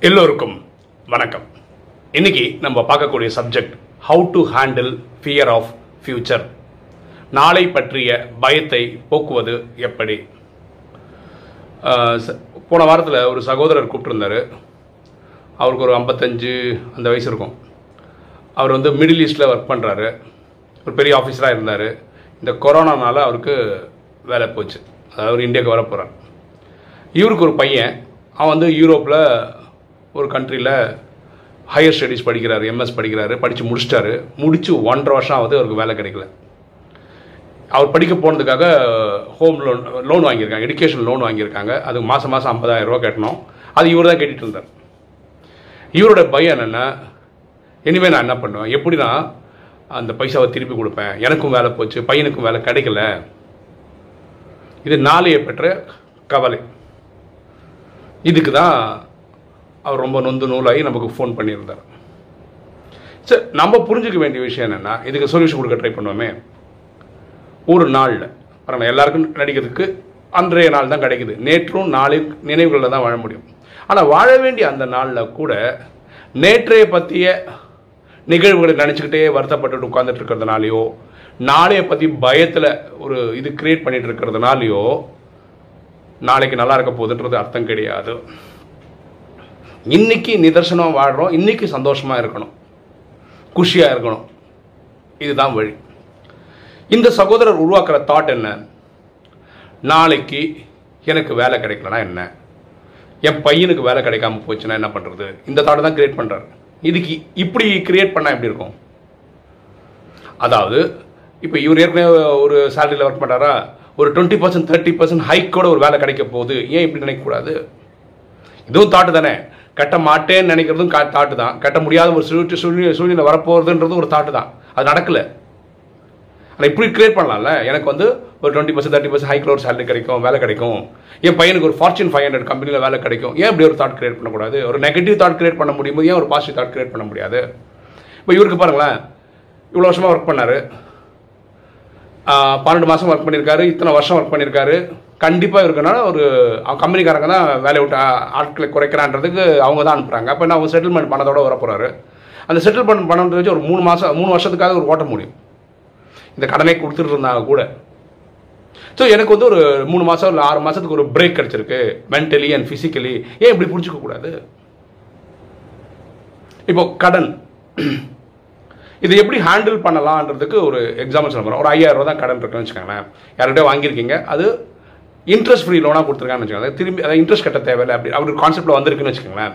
எல்லோருக்கும் வணக்கம். இன்னைக்கு நம்ம பார்க்கக்கூடிய subject how to handle fear of future நாளை பற்றிய பயத்தை போக்குவது எப்படி? ச- போன வாரத்தில் ஒரு சகோதரர் கூப்பிட்டுருந்தார். அவருக்கு ஒரு ஐம்பத்தஞ்சு அந்த வயசு இருக்கும். அவர் வந்து மிடில் ஈஸ்டில் ஒர்க் பண்ணுறாரு ஒரு பெரிய ஆஃபீஸராக இருந்தார். இந்த கொரோனானால அவருக்கு வேலை போச்சு. அதாவது அவர் இந்தியாவுக்கு வர போகிறார் இவருக்கு ஒரு பையன். அவன் வந்து யூரோப்பில் ஒரு கண்ட்ரியில் ஹையர் ஸ்டடீஸ் படிக்கிறாரு எம்எஸ் படிக்கிறாரு படித்து முடிச்சிட்டாரு. முடித்து ஒன்றரை வருஷம் ஆகுது அவருக்கு வேலை கிடைக்கல. அவர் படிக்க போனதுக்காக ஹோம் லோன் லோன் வாங்கியிருக்காங்க எடுக்கேஷன் லோன் வாங்கியிருக்காங்க. அது மாதம் மாதம் ஐம்பதாயிரம் ரூபா கட்டணும். அது இவர் தான் கேட்டுட்டு இருந்தார். இவரோட பயம் என்னென்னா இனிமேல் நான் என்ன பண்ணுவேன்? எப்படி நான் அந்த பைசாவை திருப்பி கொடுப்பேன். எனக்கும் வேலை போச்சு பையனுக்கும் வேலை கிடைக்கல. இது நாளைய பெற்ற கவலை. இதுக்கு தான் அவர் ரொம்ப நொந்து நூலாகி நமக்கு ஃபோன் பண்ணியிருந்தார். சரி நம்ம புரிஞ்சுக்க வேண்டிய விஷயம் என்னென்னா இதுக்கு சொல்யூஷன் கொடுக்க ட்ரை பண்ணுவோமே. ஒரு நாளில் பாருங்க எல்லாருக்கும் நடிக்கிறதுக்கு அன்றைய நாள் தான் கிடைக்குது. நேற்றும் நாளை நினைவுகளில் தான் வாழ முடியும். ஆனால் வாழ வேண்டிய அந்த நாளில் கூட நேற்றைய பற்றிய நிகழ்வுகளை நினச்சிக்கிட்டே வருத்தப்பட்டுட்டு உட்காந்துட்டு இருக்கிறதுனாலையோ நாளைய பற்றி பயத்தில் ஒரு இது கிரியேட் பண்ணிட்டு இருக்கிறதுனாலையோ நாளைக்கு நல்லா இருக்க போகுதுன்றது அர்த்தம் கிடையாது. இன்னைக்கு நிதர்சனம் வாழ்கிறோம் இன்னைக்கு சந்தோஷமாக இருக்கணும். குஷியாக இருக்கணும். இதுதான் வழி. இந்த சகோதரர் உருவாக்குற தாட் என்ன? நாளைக்கு எனக்கு வேலை கிடைக்கலனா என்ன? என் பையனுக்கு வேலை கிடைக்காம போச்சுன்னா என்ன பண்ணுறது இந்த தாட்டை தான் கிரியேட் பண்ணுறாரு இதுக்கு இப்படி கிரியேட் பண்ணால் எப்படி இருக்கும்? அதாவது இப்போ இவர் ஏற்கனவே ஒரு சேலரியில் ஒர்க் பண்ணுறாரா ஒரு டுவெண்ட்டி பர்சன்ட் தேர்ட்டி பர்சன்ட் ஹைக்கோட ஒரு வேலை கிடைக்க போகுது. ஏன் இப்படி நினைக்கக்கூடாது இதுவும் தாட்டு தானே. கட்ட மாட்டேன்னு நினைக்கிறதும் தாட்டு தான். கட்ட முடியாத ஒரு சூழ்நிலை சூழ்நிலை சூழ்நிலை வரப்போகிறதுன்றது ஒரு தாட்டு தான். அது நடக்கல. ஆனால் இப்படி கிரியேட் பண்ணலாம்ல? எனக்கு வந்து ஒரு twenty percent thirty percent high க்ளோர் salary கிடைக்கும் வேலை கிடைக்கும். என் பையனுக்கு ஒரு ஃபார்ச்சூன் ஃபைவ் ஹண்ட்ரட் கம்பெனியில் வேலை கிடைக்கும். ஏன் இப்படி ஒரு தாட் கிரியேட் பண்ணக்கூடாது? ஒரு நெகட்டிவ் தாட் கிரியேட் பண்ண முடியும்? ஏன் ஒரு பாசிட்டிவ் தாட் கிரியேட் பண்ண முடியாது? இப்போ இவருக்கு பாருங்களேன். இவ்வளோ வருஷமாக ஒர்க் பண்ணார். பன்னெண்டு மாதம் ஒர்க் பண்ணியிருக்காரு இத்தனை வருஷம் ஒர்க் பண்ணியிருக்காரு கண்டிப்பாக இருக்கனால ஒரு கம்பெனிக்காரங்க தான் வேலையை விட்டு ஆட்களை குறைக்கிறான்றதுக்கு அவங்க தான் அனுப்புகிறாங்க அப்போ நான் அவங்க செட்டில்மெண்ட் பண்ணதோட வர போகிறாரு அந்த செட்டில்மெண்ட் பண்ணது வச்சு ஒரு மூணு மாதம் மூணு வருஷத்துக்காக ஒரு ஓட்ட முடியும். இந்த கடனை கொடுத்துட்டு இருந்தாங்க கூட. ஸோ எனக்கு வந்து ஒரு மூணு மாதம் இல்லை ஆறு மாதத்துக்கு ஒரு பிரேக் கிடச்சிருக்கு. மென்டலி அண்ட் ஃபிசிக்கலி ஏன் இப்படி புரிஞ்சுக்க கூடாது? இப்போ கடன். இதை எப்படி ஹேண்டில் பண்ணலான்றதுக்கு ஒரு எக்ஸாம்பிள் சொல்ல போகிறோம் ஒரு ஐயாயிரம் ரூபா தான் கடன் இருக்குன்னு வச்சுக்கோங்களேன். யார்கிட்ட வாங்கியிருக்கீங்க. அது இன்ட்ரெஸ்ட் ஃப்ரீ லோனாக கொடுத்துருக்கான்னு வச்சுக்கோங்க திரும்பி அதை இன்ட்ரெஸ்ட் கட்ட தேவையில்லை அப்படி அப்படி கான்செப்டில் வந்திருக்குன்னு வச்சுக்கோங்களேன்.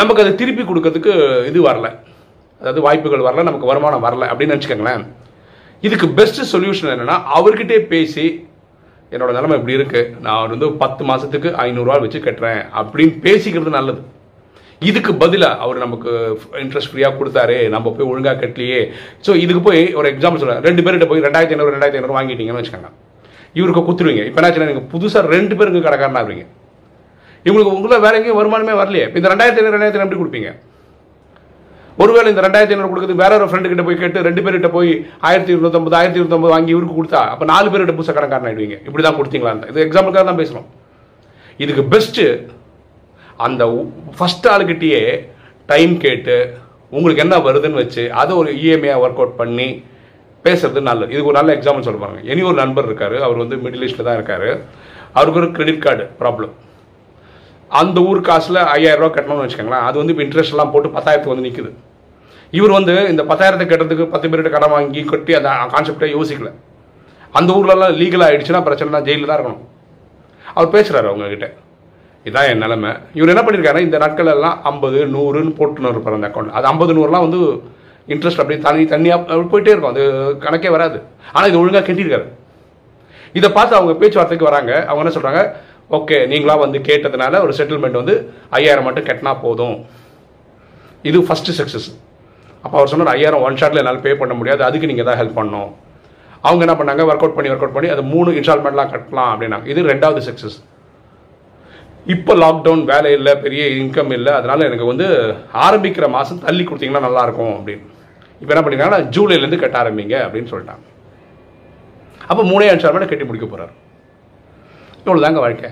நமக்கு அதை திருப்பி கொடுக்கறதுக்கு இது வரல. அதாவது வாய்ப்புகள் வரல நமக்கு வருமானம் வரல அப்படின்னு வச்சுக்கோங்களேன் இதுக்கு பெஸ்ட்டு சொல்யூஷன் என்னென்னா அவர்கிட்டே பேசி என்னோட நிலைமை இப்படி இருக்குது நான் வந்து பத்து மாதத்துக்கு ஐநூறுரூவா வச்சு கட்டுறேன். அப்படின்னு பேசிக்கிறது நல்லது. இதுக்கு பதிலாக அவர் நமக்கு இன்ட்ரெஸ்ட் ஃப்ரீயாக கொடுத்தாரு. நம்ம போய் ஒழுங்காக கட்டலையே. ஸோ இதுக்கு போய் ஒரு எக்ஸாம்பிள் சொல்கிறேன் ரெண்டு பேர்கிட்ட போய் ரெண்டாயிரத்தி ஐநூறு ரெண்டாயிரத்தி ஐநூறு வாங்கிட்டீங்கன்னு வச்சுக்கோங்க. இவருக்கு குத்துருவீங்க இப்போ என்ன நீங்கள் புதுசாக ரெண்டு பேருக்கு கடைக்காரனா ஆகுறீங்க. இவங்களுக்கு உங்களை வேற எங்கேயும் வருமானமே வரலையே. இந்த ரெண்டாயிரத்தி ஐநூறு ரெண்டாயிரத்தி எப்படி கொடுப்பீங்க? ஒருவேளை இந்த ரெண்டாயிரத்தி ஐநூறு கொடுக்குறது வேற ஒரு ஃப்ரெண்டு கிட்ட போய் கேட்டு ரெண்டு பேர்கிட்ட போய் ஆயிரத்தி இருநூத்தம்பது ஆயிரத்தி இருநூத்தம்பது வாங்கி இவருக்கு கொடுத்தா அப்போ நாலு பேர்கிட்ட புதுசாக கடைக்காரன் ஆயிடுவீங்க. இப்படி தான் கொடுத்தீங்களா? இது எக்ஸாம்பிளுக்காக தான் பேசணும் இதுக்கு பெஸ்ட்டு அந்த ஃபஸ்ட் ஆளுக்கிட்டேயே டைம் கேட்டு உங்களுக்கு என்ன வருதுன்னு வச்சு அதை ஒரு இஎம்ஐயாக ஒர்க் அவுட் பண்ணி பேசுறது நல்லது. இதுக்கு ஒரு நல்ல எக்ஸாம்பிள் சொல்ல பாருங்க. இனி ஒரு நண்பர் இருக்காரு. அவர் வந்து மிடில் ஈஸ்ட்ல தான் இருக்காரு. அவருக்கு ஒரு கிரெடிட் கார்டு ப்ராப்ளம் அந்த ஊர் காசில் ஐயாயிரரூவா கட்டணும்னு வச்சுக்கோங்களேன். அது வந்து இப்போ இன்ட்ரெஸ்ட் எல்லாம் போட்டு பத்தாயிரத்துக்கு வந்து நிற்குது இவர் வந்து இந்த பத்தாயிரத்தை கட்டுறதுக்கு பத்து பேர்கிட்ட கடன் வாங்கி கொட்டி அந்த கான்செப்டை யோசிக்கல. அந்த ஊர்லலாம் லீகல் ஆயிடுச்சுன்னா பிரச்சனை ஜெயிலில் தான் இருக்கணும். அவர் பேசுகிறாரு அவங்கக்கிட்ட இதான் என் நிலமை. இவர் என்ன பண்ணியிருக்காரு இந்த நாட்கள் எல்லாம் ஐம்பது நூறுன்னு போட்டுன்னு இருப்பார் அந்த அக்கௌண்ட் அது ஐம்பது நூறுலாம் வந்து இன்ட்ரெஸ்ட் அப்படியே தனி தனியாக போயிட்டே இருக்கும். அது கணக்கே வராது. ஆனால் இது ஒழுங்காக கட்டியிருக்காரு இதை பார்த்து அவங்க பேச்சுவார்த்தைக்கு வராங்க. அவங்க என்ன சொல்கிறாங்க ஓகே நீங்களா வந்து கேட்டதுனால ஒரு செட்டில்மெண்ட் வந்து ஐயாயிரம் மட்டும் கட்டினா போதும். இது ஃபஸ்ட்டு சக்ஸஸ் அப்போ அவர் சொன்னார் ஐயாயிரம் ஒன் ஷாட்டில் என்னால் பே பண்ண முடியாது. அதுக்கு நீங்கள் தான் ஹெல்ப் பண்ணணும். அவங்க என்ன பண்ணாங்க? ஒர்க் அவுட் பண்ணி ஒர்க் அவுட் பண்ணி அது மூணு இன்ஸ்டால்மெண்ட்லாம் கட்டலாம் அப்படின்னாங்க. இது ரெண்டாவது சக்ஸஸ் இப்போ லாக்டவுன் வேலை இல்லை பெரிய இன்கம் இல்லை அதனால் எனக்கு வந்து ஆரம்பிக்கிற மாதம் தள்ளி கொடுத்தீங்கன்னா நல்லாயிருக்கும் அப்படின்னு. இப்போ என்ன பண்ணிக்கிறாங்கன்னா ஜூலைலேருந்து கட்ட ஆரம்பிங்க அப்படின்னு சொல்லிட்டாங்க. அப்போ மூணே இன்ஸ்டால்மெண்ட் கட்டி முடிக்க போகிறார் இவ்வளோதாங்க வாழ்க்கை.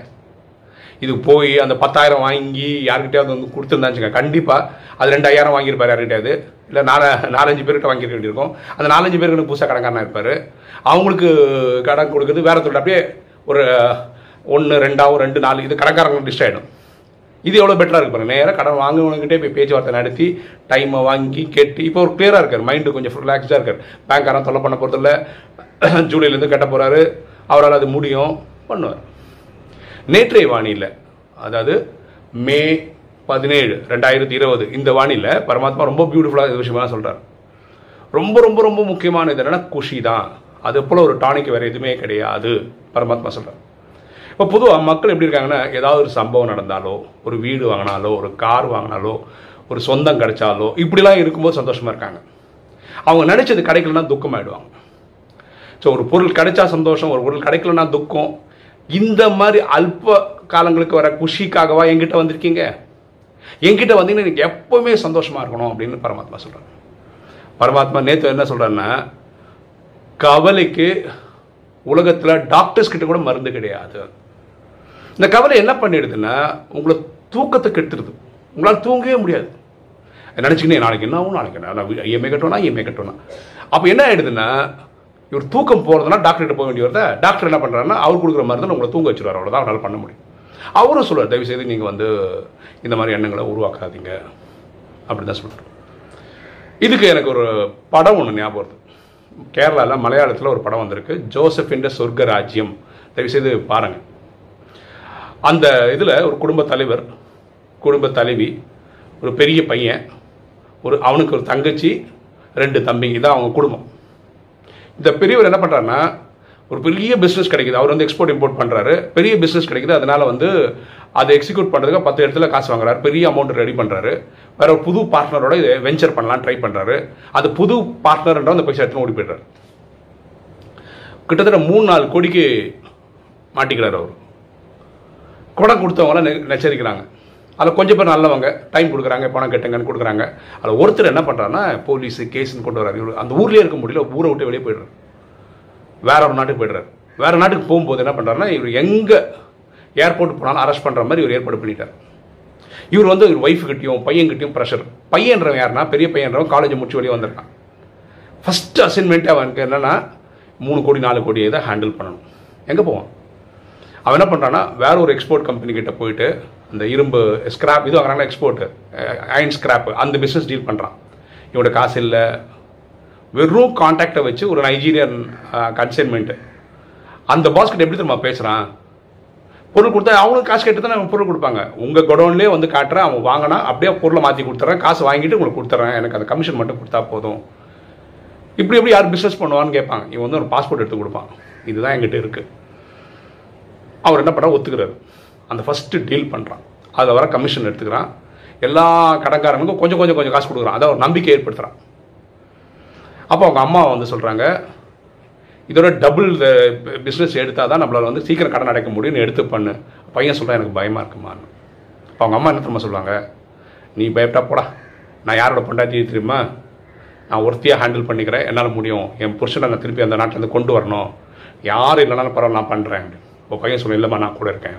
இது போய் அந்த பத்தாயிரம் வாங்கி யாருக்கிட்டையாவது வந்து கொடுத்துருந்தாச்சுங்க கண்டிப்பாக அது ரெண்டாயிரம் வாங்கியிருப்பார் யார்கிட்டயாவது. இல்லை நாலு நாலஞ்சு பேர்கிட்ட வாங்கியிருக்க வேண்டியிருக்கும். அந்த நாலஞ்சு பேருக்கு புதுசாக கடன்காரனாக இருப்பார். அவங்களுக்கு கடன் கொடுக்குறது வேற தொழில். அப்படியே ஒரு ஒன்று ரெண்டாவும் ரெண்டு நாலு இது கடன்காரங்க டிஸ்ட் ஆகிடும் இது எவ்வளோ பெட்டராக இருக்கு பாருங்க. நேராக கடன் வாங்குவவங்ககிட்டே போய் பேச்சுவார்த்தை நடத்தி டைமை வாங்கி கேட்டு இப்போ ஒரு கிளியராக இருக்கார். மைண்டு கொஞ்சம் ரிலாக்ஸ்டாக இருக்கார். பேங்க்காரன் தொல்லை பண்ண போகிறதில்ல ஜூலைலேருந்து கட்ட போகிறாரு அவரால் அது முடியும். பண்ணுவார். நேற்றைய வானியில் அதாவது மே பதினேழு ரெண்டாயிரத்தி இருபது இந்த வானியில் பரமாத்மா ரொம்ப பியூட்டிஃபுல்லாக இது விஷயமா சொல்கிறார் ரொம்ப ரொம்ப ரொம்ப முக்கியமான இது என்னென்னா குஷி தான் அது போல் ஒரு டானிக் வேறு எதுவுமே கிடையாது. பரமாத்மா சொல்கிறார் இப்போ பொதுவாக மக்கள் எப்படி இருக்காங்கன்னா ஏதாவது ஒரு சம்பவம் நடந்தாலோ ஒரு வீடு வாங்கினாலோ ஒரு கார் வாங்கினாலோ ஒரு சொந்தம் கிடைச்சாலோ இப்படிலாம் இருக்கும்போது சந்தோஷமாக இருக்காங்க. அவங்க நினச்சது கிடைக்கலன்னா துக்கமாயிடுவாங்க. ஸோ ஒரு பொருள் கிடைச்சா சந்தோஷம் ஒரு பொருள் கிடைக்கலன்னா துக்கம். இந்த மாதிரி அல்ப காலங்களுக்கு வர குஷிக்காகவா எங்கிட்ட வந்திருக்கீங்க? என்கிட்ட வந்தீங்கன்னா எனக்கு எப்பவுமே சந்தோஷமாக இருக்கணும் அப்படின்னு பரமாத்மா சொல்றாரு. பரமாத்மா நேற்று என்ன சொல்கிறேன்னா கவலைக்கு உலகத்தில் டாக்டர்ஸ் கிட்ட கூட மருந்து கிடையாது. இந்த கவலை என்ன பண்ணிடுதுன்னா உங்களை தூக்கத்தை கெடுத்துருது உங்களால் தூங்கவே முடியாது. நினச்சிக்கினே நாளைக்கு என்ன ஆகும் நாளைக்கு என்ன? நான் இஎம்ஐ கட்டணும்னா இஎம்ஐ கட்டணும். அப்போ என்ன ஆகிடுதுன்னா இவர் தூக்கம் போகிறதுனா டாக்டர்கிட்ட போக வேண்டிய வருதா? டாக்டர் என்ன பண்ணுறாருன்னா அவர் கொடுக்குற மருந்து உங்களை தூங்க வச்சுருவார். அவ்வளோதான் அவரால் பண்ண முடியும். அவரும் சொல்லுவார் தயவு செய்து நீங்கள் வந்து இந்த மாதிரி எண்ணங்களை உருவாக்காதீங்க. அப்படின்னு தான் சொல்கிறார் இதுக்கு எனக்கு ஒரு படம் ஒன்று ஞாபகம் வருது. கேரளாவில் மலையாளத்தில் ஒரு படம் வந்திருக்கு. ஜோசஃபின்ட சொர்க்க ராஜ்யம். தயவு செய்து பாருங்கள் அந்த இதில் ஒரு குடும்ப தலைவர் குடும்ப தலைவி ஒரு பெரிய பையன் ஒரு அவனுக்கு ஒரு தங்கச்சி ரெண்டு தம்பிங்க தான் அவங்க குடும்பம். இந்த பெரியவர் என்ன பண்ணுறாருன்னா ஒரு பெரிய பிஸ்னஸ் கிடைக்குது. அவர் வந்து எக்ஸ்போர்ட் இம்போர்ட் பண்ணுறாரு பெரிய பிஸ்னஸ் கிடைக்குது. அதனால் வந்து அதை எக்ஸிக்யூட் பண்ணுறதுக்கு பத்து இடத்துல காசு வாங்குறாரு. பெரிய அமௌண்ட் ரெடி பண்ணுறாரு வேற ஒரு புது பார்ட்னரோட இதை வெஞ்சர் பண்ணலாம் ட்ரை பண்ணுறாரு அது புது பார்ட்னர்ன்ற அந்த பைசா எடுத்துன்னு ஓடி போயிடுறாரு. கிட்டத்தட்ட மூணு நாலு கோடிக்கு மாட்டிக்கிறார் அவர். குடம் கொடுத்தவங்களாம் நெ நெச்சரிக்கிறாங்க. அதில் கொஞ்சம் பேர் நல்லவங்க டைம் கொடுக்குறாங்க பணம் கட்டுங்கன்னு கொடுக்குறாங்க. அதில் ஒருத்தர் என்ன பண்ணுறாருன்னா போலீஸு கேஸ்ன்னு கொண்டு வராரு இவரு அந்த ஊர்லேயே இருக்க முடியல ஊரை விட்டு வெளியே போயிடுறாரு. வேற ஒரு நாட்டுக்கு போயிடுறாரு. வேற நாட்டுக்கு போகும்போது என்ன பண்ணுறாருன்னா இவர் எங்கே ஏர்போர்ட் போனாலும் அரெஸ்ட் பண்ணுற மாதிரி இவர் ஏற்பாடு பண்ணிட்டார். இவர் வந்து இவர் ஒய்ஃபுக்கிட்டையும் பையன்கிட்டையும் ப்ரெஷர் பையன்றவன் யாருன்னா பெரிய பையன்றவன் காலேஜ் முடிச்சு வெளியே வந்திருக்கான். ஃபஸ்ட் அசைன்மெண்ட்டே அவனுக்கு என்னென்னா மூணு கோடி நாலு கோடி இதை ஹேண்டில் பண்ணணும். எங்கே போவான்? அவன் என்ன பண்ணுறான்னா வேற ஒரு எக்ஸ்போர்ட் கம்பெனி கிட்ட போயிட்டு அந்த இரும்பு ஸ்கிராப் இது வாங்குறாங்க எக்ஸ்போர்ட்டு அயன் ஸ்கிராப் அந்த பிஸ்னஸ் டீல் பண்ணுறான் இவனோட காசு இல்லை. வெறும் கான்டாக்டை வச்சு ஒரு நைஜீரியன் கன்சைன்மெண்ட்டு அந்த பாஸ்கெட் எப்படி தெரியுமா பேசுகிறான் பொருள் கொடுத்தா அவங்களுக்கு காசு கேட்டு தான் பொருள் கொடுப்பாங்க. உங்கள் குடோன்லேயே வந்து காட்டுறேன் அவன் வாங்கினா அப்படியே பொருளை மாற்றி கொடுத்துட்றேன் காசு வாங்கிட்டு உங்களுக்கு கொடுத்துட்றேன் எனக்கு அந்த கமிஷன் மட்டும் கொடுத்தா போதும். இப்படி எப்படி யார் பிஸ்னஸ் பண்ணுவான்னு கேட்பாங்க. இவன் வந்து ஒரு பாஸ்போர்ட் எடுத்து கொடுப்பான். இதுதான் எங்கிட்ட இருக்குது அவர் என்ன பண்ணா ஒத்துக்கிறாரு. அந்த ஃபஸ்ட்டு டீல் பண்ணுறான் அதில் வர கமிஷன் எடுத்துக்கிறான். எல்லா கடைக்காரங்களுக்கும் கொஞ்சம் கொஞ்சம் கொஞ்சம் காசு கொடுக்குறான். அதை ஒரு நம்பிக்கை ஏற்படுத்துகிறான் அப்போ அவங்க அம்மா வந்து சொல்கிறாங்க இதோட டபுள் பிஸ்னஸ் எடுத்தால் தான் நம்மளால் வந்து சீக்கிரம் கடன் அடைக்க முடியும்னு எடுத்து பண்ணு. பையன் சொல்கிறான் எனக்கு பயமாக இருக்குமான்னு அப்போ அவங்க அம்மா என்ன தெரியுமா சொல்லுவாங்க? நீ பயப்பட்டா போடா. நான் யாரோட பொண்டாட்டி தெரியுமா? நான் ஒருத்தியாக ஹேண்டில் பண்ணிக்கிறேன். என்னால் முடியும். என் புருஷனை நான் திருப்பி அந்த நாட்டிலேருந்து கொண்டு வரணும். யார் இல்லைனாலும் பரவாயில்ல நான் பண்ணுறேன் அப்படின்னு இப்போ பையன் சொல்ல இல்லைம்மா நான் கூட இருக்கேன்.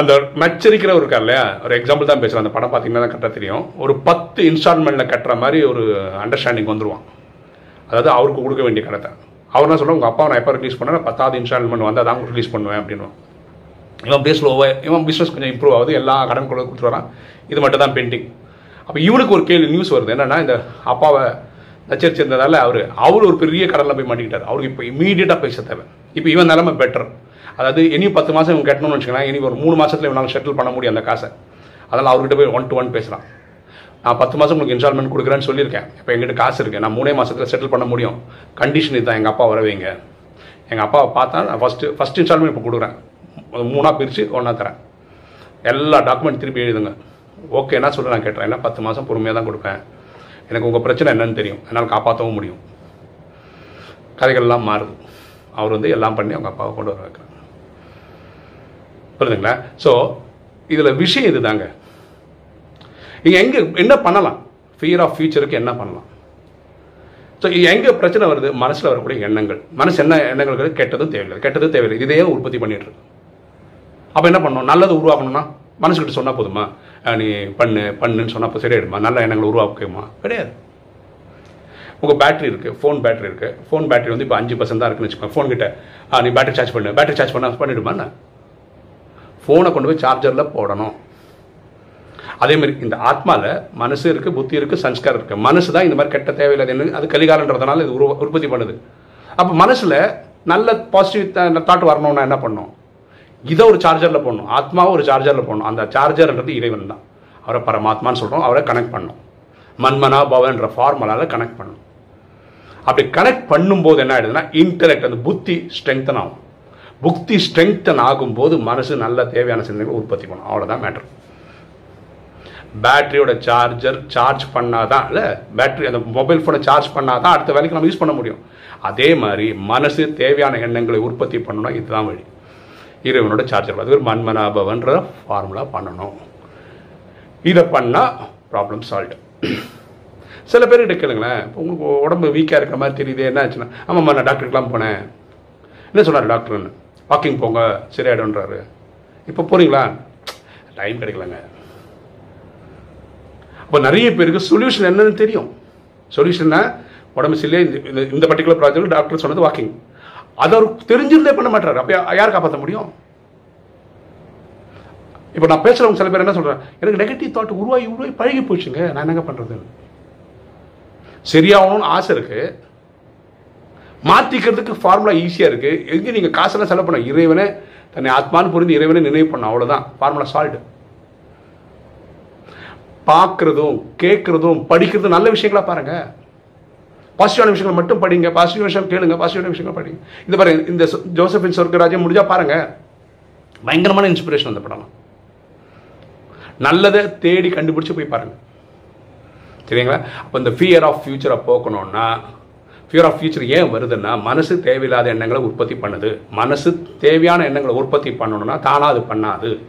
அந்த நச்சரிக்கிறவர் இருக்கார் இல்லையா? ஒரு எக்ஸாம்பிள் தான் பேசுகிறேன் அந்த படம் பார்த்தீங்கன்னா தான் கரெக்டாக தெரியும். ஒரு பத்து இன்ஸ்டால்மெண்ட்டில் கட்டுற மாதிரி ஒரு அண்டர்ஸ்டாண்டிங் வந்துருவான். அதாவது அவருக்கு கொடுக்க வேண்டிய கடத்தை அவர் என்ன சொல்ல உங்கள் அப்பா நான் எப்போ ரிலீஸ் பண்ணேன் பத்தாவது இன்ஸ்டால்மெண்ட் வந்து அதான் ரிலீஸ் பண்ணுவேன் அப்படின்னு இவன் அப்படியே ஸ்லோவாக இவன் பிஸ்னஸ் கொஞ்சம் இம்ப்ரூவ் ஆகுது. எல்லா கடன் கொடுத்து வரான். இது மட்டும் தான் பெண்டிங் அப்போ இவனுக்கு ஒரு கேள்வி நியூஸ் வருது. என்னென்னா இந்த அப்பாவை நச்சரிச்சிருந்ததால அவர் அவர் ஒரு பெரிய கடலில் போய் மாட்டிக்கிட்டார் அவருக்கு இப்போ இமீடியட்டாக பேச தேவை. இப்போ இவன் நிலமை பெட்டர் அதாவது இனி பத்து மாதம் இவங்க கட்டணும்னு வச்சுக்கலாம் இனி ஒரு மூணு மாதத்தில் இவனால் செட்டில் பண்ண முடியும் அந்த காசை. அதனால் அவர்கிட்ட போய் ஒன் டு ஒன் பேசுகிறான் நான் பத்து மாதம் உங்களுக்கு இன்ஸ்டால்மெண்ட் கொடுக்குறேன்னு சொல்லியிருக்கேன். இப்போ எங்கிட்ட காசு இருக்குது நான் மூணே மாதத்தில் செட்டில் பண்ண முடியும். கண்டிஷன் இதுதான். எங்கள் அப்பா வரவைங்க. எங்கள் அப்பாவை பார்த்தா நான் ஃபஸ்ட்டு ஃபஸ்ட் இன்ஸ்டால்மெண்ட் இப்போ கொடுக்குறேன். மூணாக பிரித்து ஒன்றா தரேன். எல்லா டாக்குமெண்ட் திருப்பி எழுதுங்க. ஓகே என்ன நான் கேட்டுறேன். ஏன்னா பத்து மாதம் பொறுமையாக தான் கொடுப்பேன். எனக்கு உங்கள் பிரச்சனை என்னன்னு தெரியும். என்னால் காப்பாற்றவும் முடியும். கதைகள்லாம் மாறுது. அவர் வந்து எல்லாம் பண்ணி அவங்க அப்பாவை கொண்டு வர வைக்கிறாங்க புரியுதுங்களா ஸோ இதில் விஷயம் இதுதாங்க. நீங்கள் எங்கே என்ன பண்ணலாம்? ஃபியர் ஆஃப் ஃபியூச்சருக்கு என்ன பண்ணலாம்? ஸோ எங்கே பிரச்சனை வருது? மனசில் வரக்கூடிய எண்ணங்கள். மனசு என்ன எண்ணங்கள் கெட்டதும் தேவையில்லை. கெட்டதும் தேவையில்லை. இதையே உற்பத்தி பண்ணிட்டு இருக்கு. அப்போ என்ன பண்ணணும்? நல்லது உருவாக்கணும்னா மனசுக்கிட்ட சொன்னால் போதுமா? நீ பண்ணு பண்ணுன்னு சொன்னால் அப்போ சரியாயிடுமா? நல்ல எண்ணங்களை உருவாக்குமா? கிடையாது. உங்கள் பேட்டரி இருக்குது ஃபோன் பேட்டரி இருக்குது ஃபோன் பேட்டரி வந்து இப்போ அஞ்சு பர்சன்ட் தான் இருக்குன்னு வச்சுக்கோங்க. ஃபோன் கிட்ட ஆ நீ பேட்டரி சார்ஜ் பண்ணு. பேட்டரி சார்ஜ் பண்ண பண்ணிவிடுமா என்ன? ஃபோனை கொண்டு போய் சார்ஜரில் போடணும். அதே மாதிரி இந்த ஆத்மாவில் மனசு இருக்குது புத்தி இருக்குது சன்ஸ்காரம் இருக்குது மனசு தான் இந்த மாதிரி கெட்ட தேவையில்லாத அது கலிகாலன்றதுனால இது உருவ உற்பத்தி பண்ணுது. அப்போ மனசில் நல்ல பாசிட்டிவ் தாட் வரணும்னா என்ன பண்ணணும் இதை ஒரு சார்ஜரில் போடணும். ஆத்மாவை ஒரு சார்ஜரில் போடணும். அந்த சார்ஜர்ன்றது இறைவன் தான் அவரை பரமாத்மான்னு சொல்கிறோம் அவரை கனெக்ட் பண்ணணும் மன்மனா பவன்ற ஃபார்முலாவில் கனெக்ட் பண்ணணும் அப்படி கனெக்ட் பண்ணும்போது என்ன ஆயிடுதுன்னா இன்டலெக்ட் அந்த புத்தி ஸ்ட்ரெங்தன் ஆகும். புத்தி ஸ்ட்ரெங்தன் ஆகும்போது மனசு நல்ல தேவையான சிந்தனைகளை உற்பத்தி பண்ணும். அவ்வளோதான் மேட்ரு பேட்டரியோட சார்ஜர் சார்ஜ் பண்ணாதான் இல்லை பேட்டரி அந்த மொபைல் ஃபோனை சார்ஜ் பண்ணாதான் அடுத்த வேலைக்கு நம்ம யூஸ் பண்ண முடியும். அதே மாதிரி மனசு தேவையான எண்ணங்களை உற்பத்தி பண்ணணும். இதுதான் வழி. இறைவனோட சார்ஜர் அது ஒரு மண்மனாபவன்ற ஃபார்முலா பண்ணணும். இதை பண்ணால் ப்ராப்ளம் சால்வ் சில பேர்கிட்ட கேளுங்களேன் இப்போ உங்களுக்கு உடம்பு வீக்காக இருக்க மாதிரி தெரியுது என்ன ஆச்சுன்னா ஆமாம்மா நான் டாக்டருக்கெலாம் போனேன். என்ன சொன்னார் டாக்டர்னு வாக்கிங் போங்க சரியாயிடும்ன்றாரு. இப்போ போகிறீங்களா டைம் கிடைக்கலங்க. அப்போ நிறைய பேருக்கு சொல்யூஷன் என்னன்னு தெரியும். சொல்யூஷன்னா உடம்பு சரியில்லை இந்த இந்த- இந்த பர்டிகுலர் ப்ராஜெக்ட் டாக்டர் சொன்னது வாக்கிங் அதை அவர் தெரிஞ்சிருந்தே பண்ண மாட்டார். அப்போ யார் காப்பாற்ற முடியும்? இப்போ நான் பேசுகிறவங்க சில பேர் என்ன சொல்கிறேன் எனக்கு நெகட்டிவ் தாட் உருவாகி உருவாகி பழகி போச்சுங்க. நான் என்னங்க பண்ணுறது சரியாகணும்னு ஆசை இருக்கு. மாற்றிக்கிறதுக்கு ஃபார்முலா ஈஸியாக இருக்கு. எங்கே நீங்கள் காசெல்லாம் செலவு பண்ண இறைவனே தன்னை ஆத்மான்னு புரிந்து இறைவனை நினைவு பண்ண. அவ்வளோதான் ஃபார்முலா சால்ட் பார்க்குறதும் கேட்குறதும் படிக்கிறதும் நல்ல விஷயங்களா பாருங்க. பாசிட்டிவான விஷயங்களை மட்டும் படிங்க பாசிட்டிவ் விஷயம் கேளுங்க பாசிட்டிவான விஷயங்கள் படிங்க. இந்த பாருங்க இந்த சொ- ஜோசப்பின் சொர்க்கராஜ்யம் முடிஞ்சா பாருங்க. பயங்கரமான இன்ஸ்பிரேஷன் அந்த படம் நல்லதை தேடி கண்டுபிடிச்சு போய் பாருங்க. சரிங்களா? அப்போ இந்த ஃபியர் ஆஃப் ஃபியூச்சரை போக்கணும்னா ஃபியர் ஆஃப் ஃபியூச்சர் ஏன் வருதுன்னா மனசு தேவையில்லாத எண்ணங்களை உற்பத்தி பண்ணுது. மனசு தேவையான எண்ணங்களை உற்பத்தி பண்ணணும்னா தானாக அது பண்ணாது.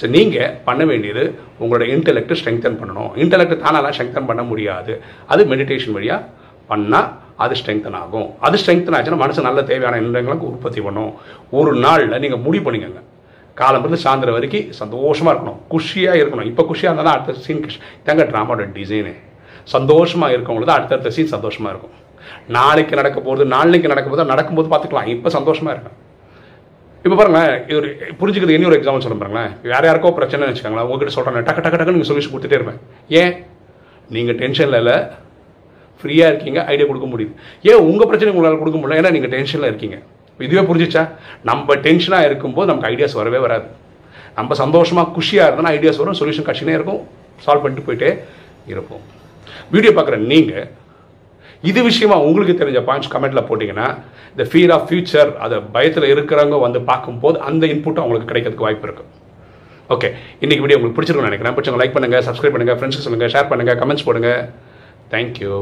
ஸோ நீங்கள் பண்ண வேண்டியது உங்களோட இன்டெலெக்ட் ஸ்ட்ரெங்தன் பண்ணணும். இன்டெலெக்ட் தானாலாம் ஸ்ட்ரெங்தன் பண்ண முடியாது. அது மெடிடேஷன் வழியாக பண்ணால் அது ஸ்ட்ரெங்தன் ஆகும். அது ஸ்ட்ரெங்தன் ஆச்சுன்னா மனசு நல்ல தேவையான எண்ணங்களுக்கு உற்பத்தி பண்ணும். ஒரு நாளில் நீங்கள் முடிவு காலம் காலம்பருந்து சாயந்தரம் வரைக்கும் சந்தோஷமாக இருக்கணும். குஷியாக இருக்கணும். இப்போ குஷியாக இருந்தால் அடுத்த சீன் கிஷ் தேங்க ட்ராமாவோட டிசைனு சந்தோஷமாக இருக்கவங்களுக்கு தான் அடுத்தடுத்த சீன் சந்தோஷமாக இருக்கும். நாளைக்கு நடக்க போகிறது நாளைக்கு நடக்க போது நடக்கும்போது பார்த்துக்கலாம். இப்போ சந்தோஷமாக இருக்கும் இப்போ பாருங்களேன் இது ஒரு புரிஞ்சுக்கிறது இனி ஒரு எக்ஸாம்பிள் சொல்ல பாருங்களேன். வேறு யாருக்கோ பிரச்சனை வச்சுக்கோங்களேன். உங்ககிட்ட சொல்கிறேன் டக்கு டக்கு டக்குன்னு நீங்கள் சொல்யூஷன் கொடுத்துட்டே இருப்பேன். ஏன்? நீங்கள் டென்ஷனில் இல்லை. ஃப்ரீயாக இருக்கீங்க ஐடியா கொடுக்க முடியுது. ஏன் உங்கள் பிரச்சனை உங்களால் கொடுக்க முடியல? ஏன்னா நீங்கள் டென்ஷனில் இருக்கீங்க. இதுவே புரிஞ்சிச்சா? நம்ம டென்ஷனாக இருக்கும்போது நமக்கு ஐடியாஸ் வரவே வராது. நம்ம சந்தோஷமாக குஷியாக இருந்தோம்னா ஐடியாஸ் வரும் சொல்யூஷன் கட்சினே இருக்கும் சால்வ் பண்ணிட்டு போயிட்டே இருப்போம். வீடியோ பார்க்குற நீங்கள் இது விஷயமா உங்களுக்கு தெரிஞ்ச பாயிண்ட்ஸ் கமெண்ட்டில் போட்டிங்கன்னா இந்த ஃபீல் ஆஃப் ஃபியூச்சர் அதை பயத்தில் இருக்கிறவங்க வந்து பார்க்கும்போது அந்த இன்புட்டும் அவங்களுக்கு கிடைக்கிறதுக்கு வாய்ப்பு இருக்கும் ஓகே இன்னைக்கு வீடியோ உங்களுக்கு பிடிச்சிருக்கும்னு நினைக்கிறேன். பிடிச்சவங்க லைக் பண்ணுங்கள் சப்ஸ்கிரைப் பண்ணுங்க ஃப்ரெண்ட்ஸ்க்கு சொல்லுங்க ஷேர் பண்ணுங்க கமெண்ட்ஸ் போடுங்க தேங்க்யூ